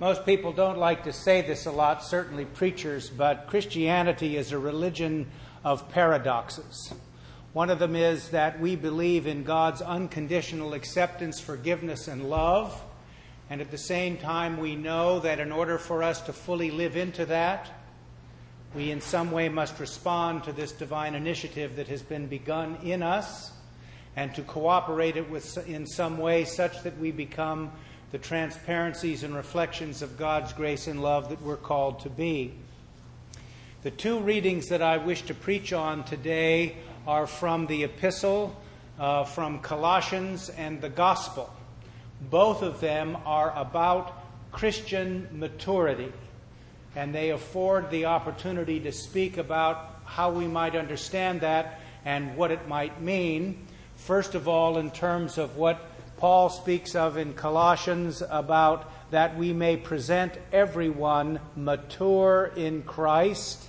Most people don't like to say this a lot, certainly preachers, but Christianity is a religion of paradoxes. One of them is that we believe in God's unconditional acceptance, forgiveness, and love. And at the same time, we know that in order for us to fully live into that, we in some way must respond to this divine initiative that has been begun in us and to cooperate it with in some way such that we become the transparencies and reflections of God's grace and love that we're called to be. The two readings that I wish to preach on today are from the epistle uh, from Colossians and the gospel. Both of them are about Christian maturity, and they afford the opportunity to speak about how we might understand that and what it might mean. First of all, in terms of what Paul speaks of in Colossians about that we may present everyone mature in Christ.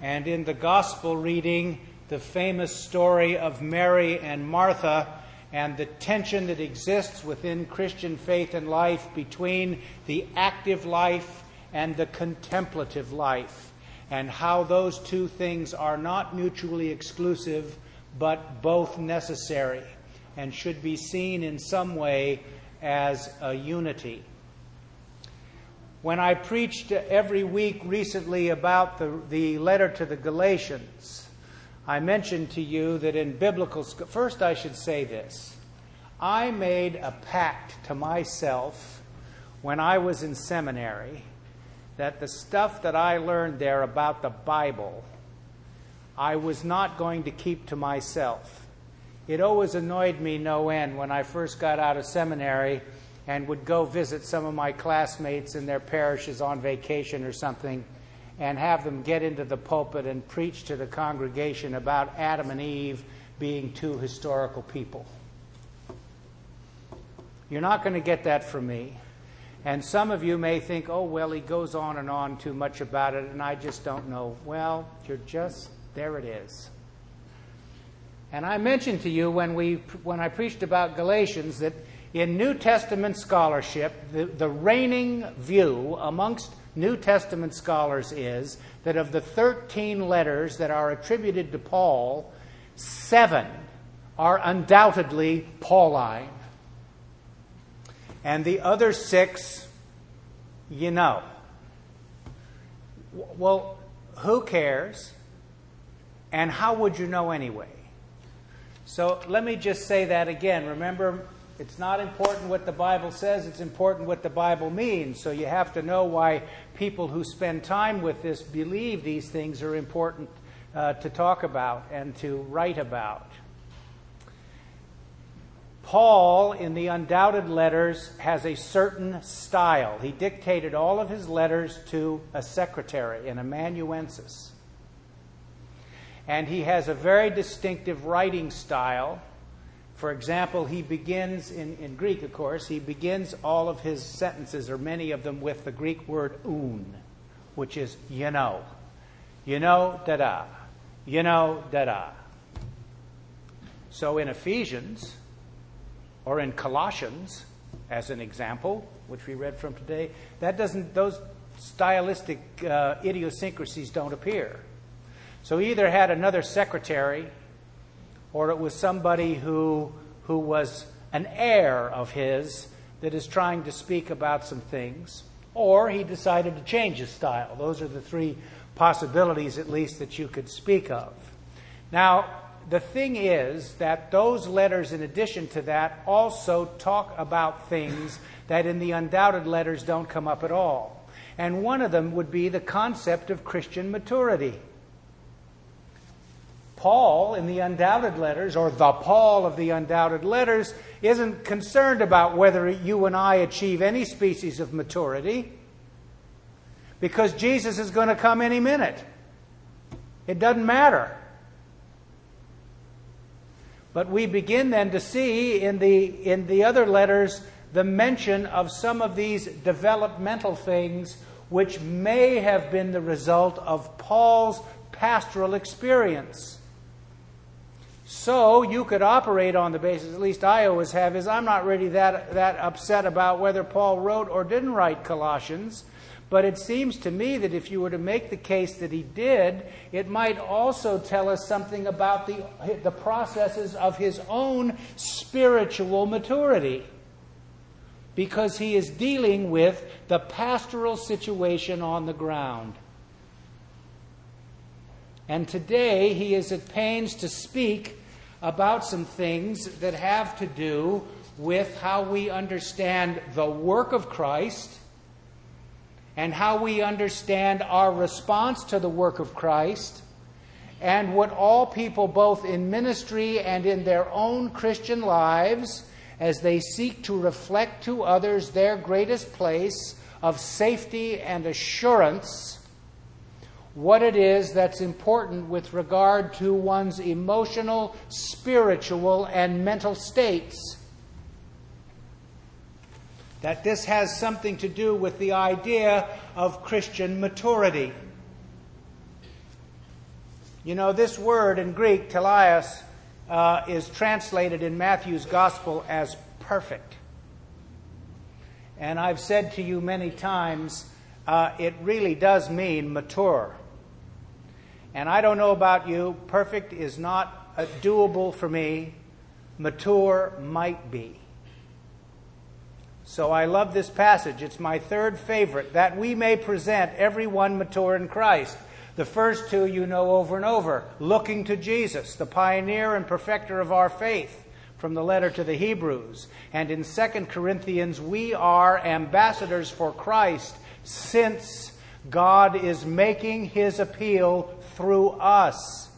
And in the gospel reading, the famous story of Mary and Martha and the tension that exists within Christian faith and life between the active life and the contemplative life, and how those two things are not mutually exclusive but both necessary and should be seen in some way as a unity. When I preached every week recently about the, the letter to the Galatians, I mentioned to you that in biblical, first I should say this. I made a pact to myself when I was in seminary that the stuff that I learned there about the Bible, I was not going to keep to myself. It always annoyed me no end when I first got out of seminary and would go visit some of my classmates in their parishes on vacation or something and have them get into the pulpit and preach to the congregation about Adam and Eve being two historical people. You're not going to get that from me. And some of you may think, oh, well, he goes on and on too much about it, and I just don't know. Well, you're just, there it is. And I mentioned to you when, we, when I preached about Galatians that in New Testament scholarship, the, the reigning view amongst New Testament scholars is that of the 13 letters that are attributed to Paul, seven are undoubtedly Pauline. And the other six, you know. Well, who cares? And how would you know anyway? So let me just say that again. Remember, it's not important what the Bible says, it's important what the Bible means. So you have to know why people who spend time with this believe these things are important uh, to talk about and to write about. Paul, in the undoubted letters, has a certain style. He dictated all of his letters to a secretary, an amanuensis. And he has a very distinctive writing style. For example, he begins, in, in Greek, of course, he begins all of his sentences, or many of them, with the Greek word un, which is you know. You know, da da. You know, da da. So in Ephesians, or in Colossians, as an example, which we read from today, that doesn't, those stylistic uh, idiosyncrasies don't appear. So he either had another secretary or it was somebody who, who was an heir of his that is trying to speak about some things, or he decided to change his style. Those are the three possibilities, at least, that you could speak of. Now, the thing is that those letters, in addition to that, also talk about things that in the undoubted letters don't come up at all. And one of them would be the concept of Christian maturity. Paul in the undoubted letters, or the Paul of the undoubted letters, isn't concerned about whether you and I achieve any species of maturity because Jesus is going to come any minute. It doesn't matter. But we begin then to see in the, in the other letters the mention of some of these developmental things which may have been the result of Paul's pastoral experience. So you could operate on the basis, at least I always have, is I'm not really that, that upset about whether Paul wrote or didn't write Colossians. But it seems to me that if you were to make the case that he did, it might also tell us something about the, the processes of his own spiritual maturity. Because he is dealing with the pastoral situation on the ground. And today he is at pains to speak about some things that have to do with how we understand the work of Christ and how we understand our response to the work of Christ and what all people, both in ministry and in their own Christian lives, as they seek to reflect to others their greatest place of safety and assurance what it is that's important with regard to one's emotional, spiritual, and mental states. That this has something to do with the idea of Christian maturity. You know, this word in Greek, teleos, uh, is translated in Matthew's gospel as perfect. And I've said to you many times, uh, it really does mean mature. And I don't know about you, perfect is not doable for me, mature might be. So I love this passage. It's my third favorite, that we may present everyone mature in Christ. The first two you know over and over looking to Jesus, the pioneer and perfecter of our faith, from the letter to the Hebrews. And in 2 Corinthians, we are ambassadors for Christ since God is making his appeal through us.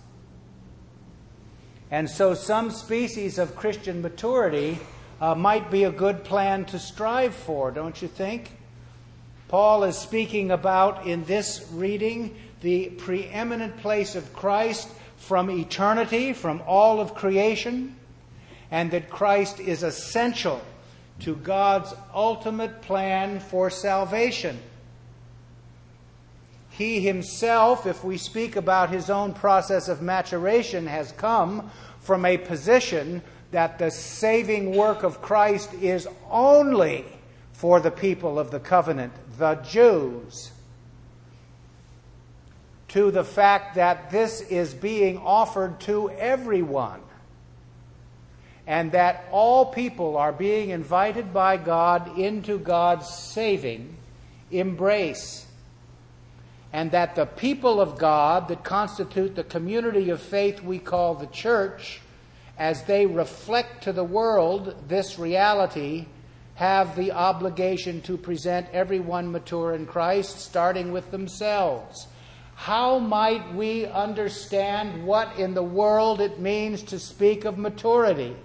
And so, some species of Christian maturity uh, might be a good plan to strive for, don't you think? Paul is speaking about in this reading the preeminent place of Christ from eternity, from all of creation, and that Christ is essential to God's ultimate plan for salvation. He himself, if we speak about his own process of maturation, has come from a position that the saving work of Christ is only for the people of the covenant, the Jews, to the fact that this is being offered to everyone, and that all people are being invited by God into God's saving embrace and that the people of God that constitute the community of faith we call the church, as they reflect to the world this reality, have the obligation to present everyone mature in Christ, starting with themselves. How might we understand what in the world it means to speak of maturity?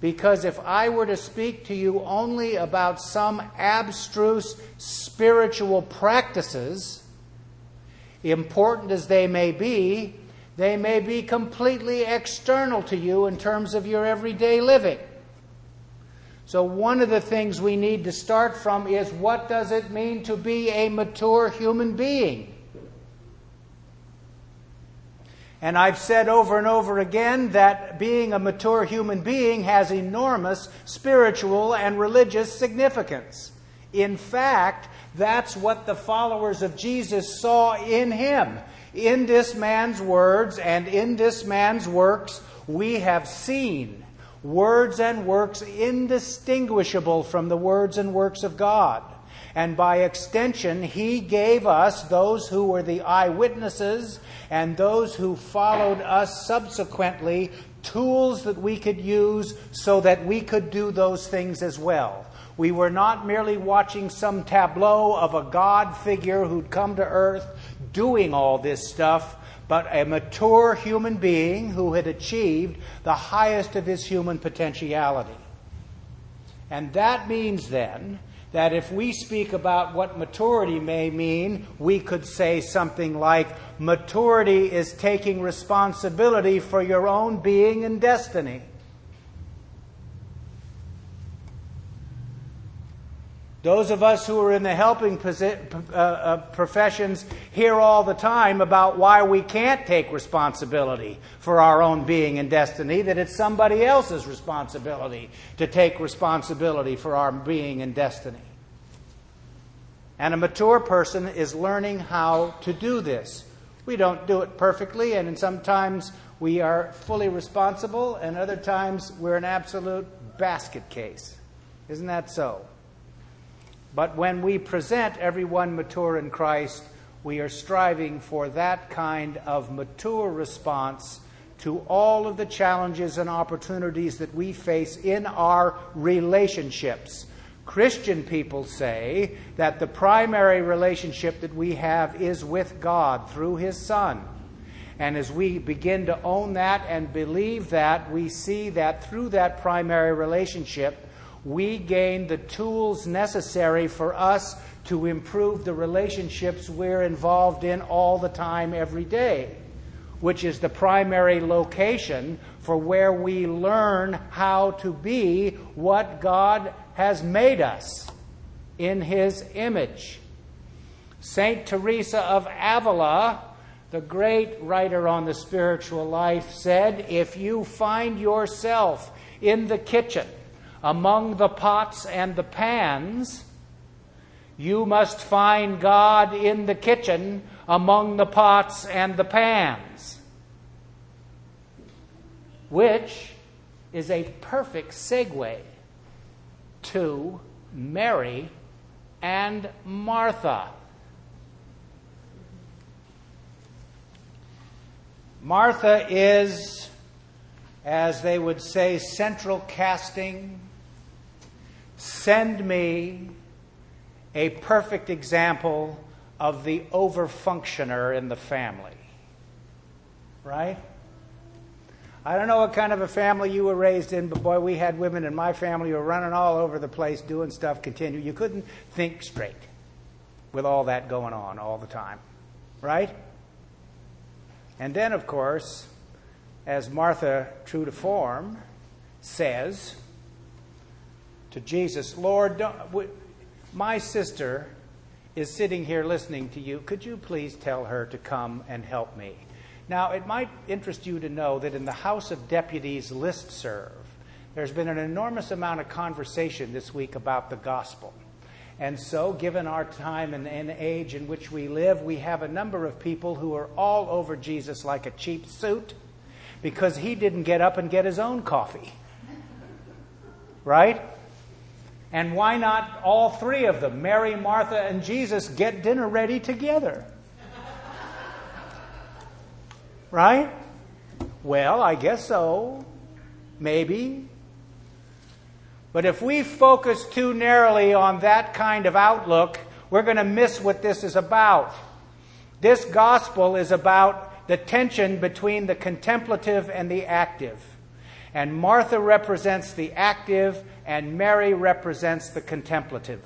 Because if I were to speak to you only about some abstruse spiritual practices, important as they may be, they may be completely external to you in terms of your everyday living. So, one of the things we need to start from is what does it mean to be a mature human being? And I've said over and over again that being a mature human being has enormous spiritual and religious significance. In fact, that's what the followers of Jesus saw in him. In this man's words and in this man's works, we have seen words and works indistinguishable from the words and works of God. And by extension, he gave us, those who were the eyewitnesses and those who followed us subsequently, tools that we could use so that we could do those things as well. We were not merely watching some tableau of a God figure who'd come to earth doing all this stuff, but a mature human being who had achieved the highest of his human potentiality. And that means then that if we speak about what maturity may mean, we could say something like maturity is taking responsibility for your own being and destiny. Those of us who are in the helping uh, uh, professions hear all the time about why we can't take responsibility for our own being and destiny, that it's somebody else's responsibility to take responsibility for our being and destiny. And a mature person is learning how to do this. We don't do it perfectly, and sometimes we are fully responsible, and other times we're an absolute basket case. Isn't that so? But when we present everyone mature in Christ, we are striving for that kind of mature response to all of the challenges and opportunities that we face in our relationships. Christian people say that the primary relationship that we have is with God through His Son. And as we begin to own that and believe that, we see that through that primary relationship, we gain the tools necessary for us to improve the relationships we're involved in all the time, every day, which is the primary location for where we learn how to be what God has made us in His image. St. Teresa of Avila, the great writer on the spiritual life, said, If you find yourself in the kitchen, among the pots and the pans, you must find God in the kitchen among the pots and the pans. Which is a perfect segue to Mary and Martha. Martha is, as they would say, central casting Send me a perfect example of the overfunctioner in the family. Right? I don't know what kind of a family you were raised in, but boy, we had women in my family who were running all over the place doing stuff continue. You couldn't think straight with all that going on all the time. Right? And then, of course, as Martha, true to form, says, to Jesus, Lord, my sister is sitting here listening to you. Could you please tell her to come and help me? Now, it might interest you to know that in the House of Deputies list serve, there's been an enormous amount of conversation this week about the gospel. And so, given our time and, and, age in which we live, we have a number of people who are all over Jesus like a cheap suit because he didn't get up and get his own coffee. Right? And why not all three of them, Mary, Martha, and Jesus, get dinner ready together? Right? Well, I guess so. Maybe. But if we focus too narrowly on that kind of outlook, we're going to miss what this is about. This gospel is about the tension between the contemplative and the active. And Martha represents the active, and Mary represents the contemplative.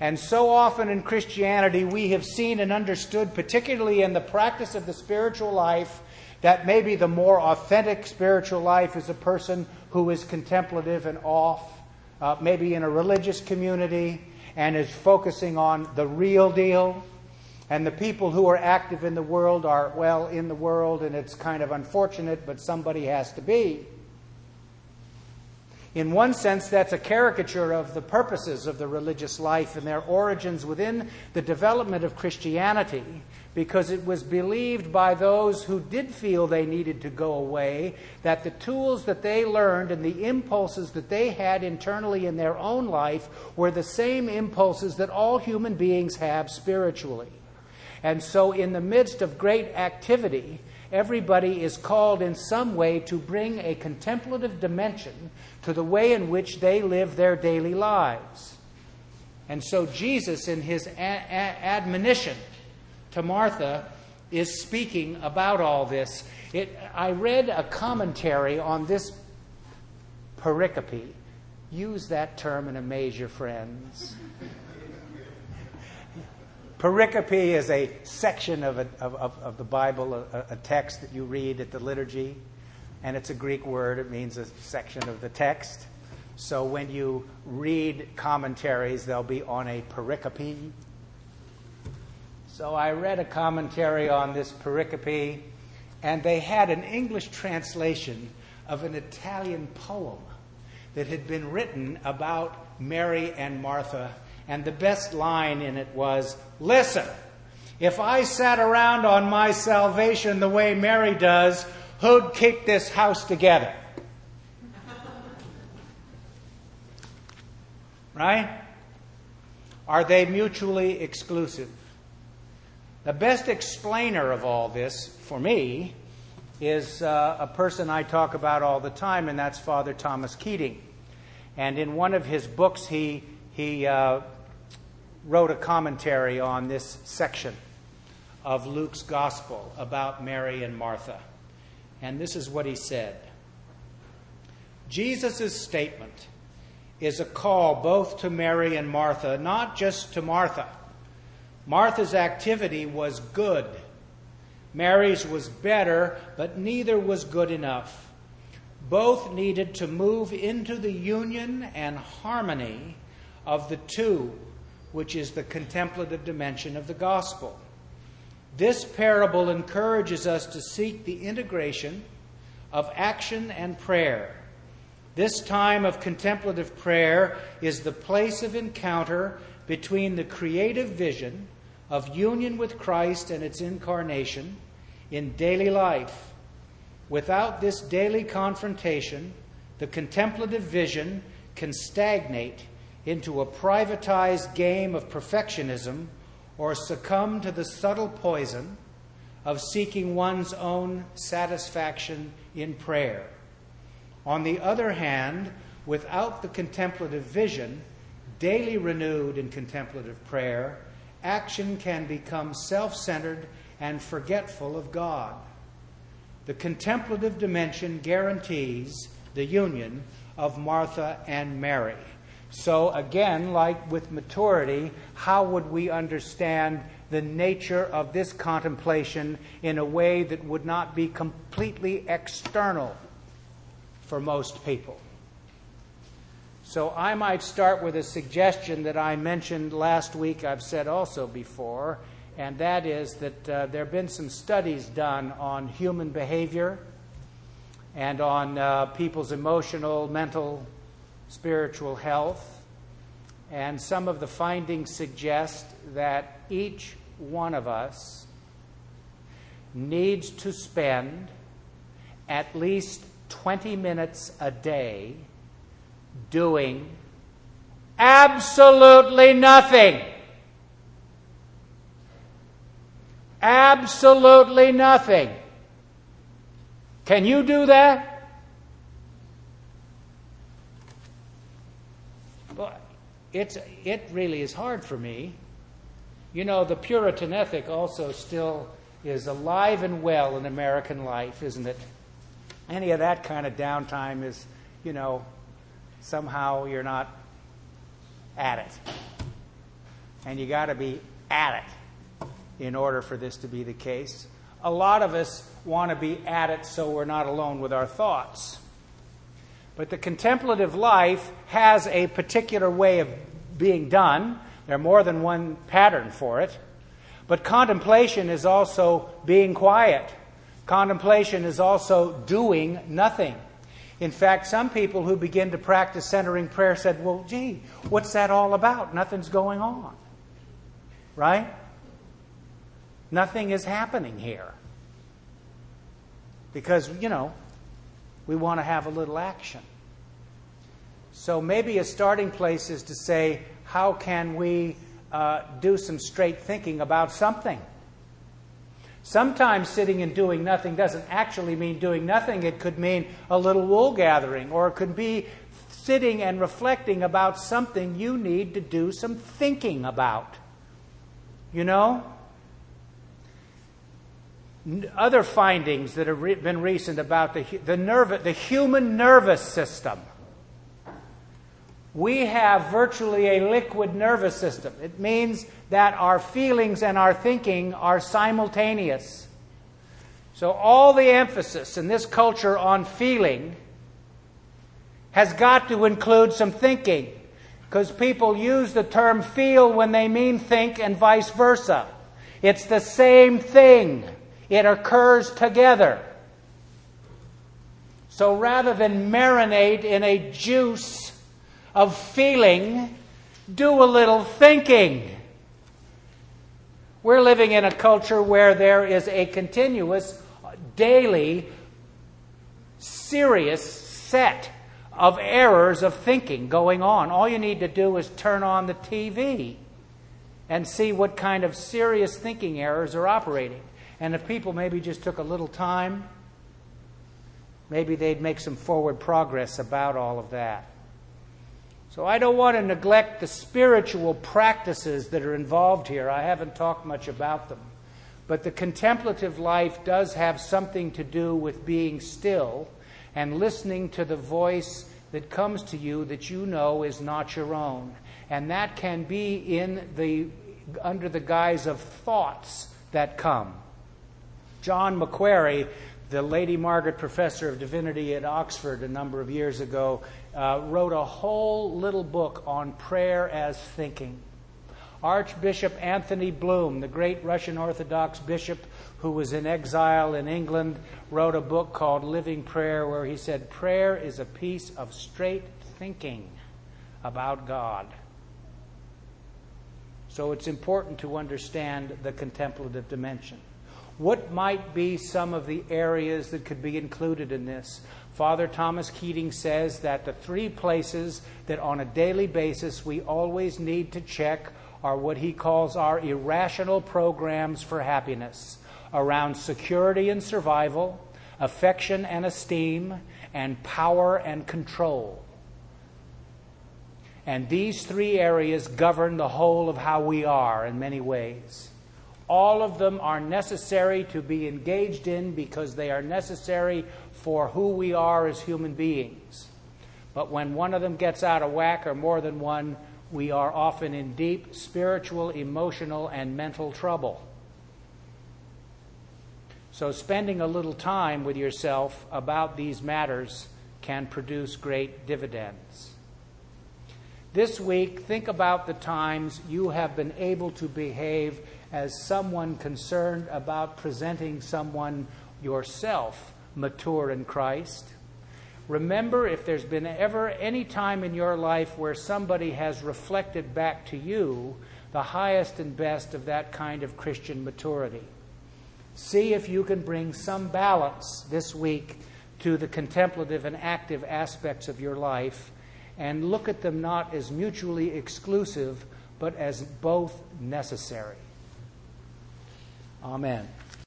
And so often in Christianity, we have seen and understood, particularly in the practice of the spiritual life, that maybe the more authentic spiritual life is a person who is contemplative and off, uh, maybe in a religious community, and is focusing on the real deal. And the people who are active in the world are, well, in the world, and it's kind of unfortunate, but somebody has to be. In one sense, that's a caricature of the purposes of the religious life and their origins within the development of Christianity, because it was believed by those who did feel they needed to go away that the tools that they learned and the impulses that they had internally in their own life were the same impulses that all human beings have spiritually. And so, in the midst of great activity, everybody is called in some way to bring a contemplative dimension to the way in which they live their daily lives. And so Jesus, in his a- a- admonition to Martha, is speaking about all this. It, I read a commentary on this pericope. Use that term in a measure, friends. Pericope is a section of, a, of, of, the Bible, a, a text that you read at the liturgy and it's a Greek word. It means a section of the text. So when you read commentaries, they'll be on a pericope. So I read a commentary on this pericope, and they had an English translation of an Italian poem that had been written about Mary and Martha. And the best line in it was Listen, if I sat around on my salvation the way Mary does, who'd keep this house together? Right? Are they mutually exclusive? The best explainer of all this, for me, is uh, a person I talk about all the time, and that's Father Thomas Keating. And in one of his books, he, he uh, wrote a commentary on this section of Luke's gospel about Mary and Martha. And this is what he said Jesus' statement is a call both to Mary and Martha, not just to Martha. Martha's activity was good. Mary's was better, but neither was good enough. Both needed to move into the union and harmony of the two, which is the contemplative dimension of the gospel. This parable encourages us to seek the integration of action and prayer this time of contemplative prayer is the place of encounter between the creative vision of union with Christ and its incarnation in daily life. Without this daily confrontation, the contemplative vision can stagnate into a privatized game of perfectionism or succumb to the subtle poison of seeking one's own satisfaction in prayer. On the other hand, without the contemplative vision, daily renewed in contemplative prayer, action can become self centered and forgetful of God. The contemplative dimension guarantees the union of Martha and Mary. So, again, like with maturity, how would we understand the nature of this contemplation in a way that would not be completely external for most people. So I might start with a suggestion that I mentioned last week, I've said also before, and that is that uh, there have been some studies done on human behavior and on uh, people's emotional, mental, spiritual health. And some of the findings suggest that each one of us needs to spend at least 20 minutes a day doing absolutely nothing. Absolutely nothing. Can you do that? Well, it's, it really is hard for me. You know, the Puritan ethic also still is alive and well in American life, isn't it? any of that kind of downtime is, you know, somehow you're not at it. And you got to be at it in order for this to be the case. A lot of us want to be at it so we're not alone with our thoughts. But the contemplative life has a particular way of being done. There are more than one pattern for it. But contemplation is also being quiet Contemplation is also doing nothing. In fact, some people who begin to practice centering prayer said, Well, gee, what's that all about? Nothing's going on. Right? Nothing is happening here. Because, you know, we want to have a little action. So maybe a starting place is to say, How can we uh, do some straight thinking about something? Sometimes sitting and doing nothing doesn't actually mean doing nothing. It could mean a little wool gathering, or it could be sitting and reflecting about something you need to do some thinking about. You know? Other findings that have been recent about the, the, the human nervous system we have virtually a liquid nervous system. It means that our feelings and our thinking are simultaneous. So, all the emphasis in this culture on feeling has got to include some thinking because people use the term feel when they mean think and vice versa. It's the same thing, it occurs together. So rather than marinate in a juice of feeling, do a little thinking. We're living in a culture where there is a continuous, daily, serious set of errors of thinking going on. All you need to do is turn on the TV and see what kind of serious thinking errors are operating. And if people maybe just took a little time, maybe they'd make some forward progress about all of that. So I don't want to neglect the spiritual practices that are involved here. I haven't talked much about them. But the contemplative life does have something to do with being still and listening to the voice that comes to you that you know is not your own. And that can be in the under the guise of thoughts that come. John Macquarrie, the Lady Margaret Professor of Divinity at Oxford a number of years ago, uh, wrote a whole little book on prayer as thinking. Archbishop Anthony Bloom, the great Russian Orthodox bishop who was in exile in England, wrote a book called Living Prayer, where he said, Prayer is a piece of straight thinking about God. So it's important to understand the contemplative dimension. What might be some of the areas that could be included in this? Father Thomas Keating says that the three places that on a daily basis we always need to check are what he calls our irrational programs for happiness around security and survival, affection and esteem, and power and control. And these three areas govern the whole of how we are in many ways. All of them are necessary to be engaged in because they are necessary for who we are as human beings. But when one of them gets out of whack, or more than one, we are often in deep spiritual, emotional, and mental trouble. So, spending a little time with yourself about these matters can produce great dividends. This week, think about the times you have been able to behave as someone concerned about presenting someone yourself mature in Christ. Remember, if there's been ever any time in your life where somebody has reflected back to you the highest and best of that kind of Christian maturity. See if you can bring some balance this week to the contemplative and active aspects of your life and look at them not as mutually exclusive, but as both necessary. Amen.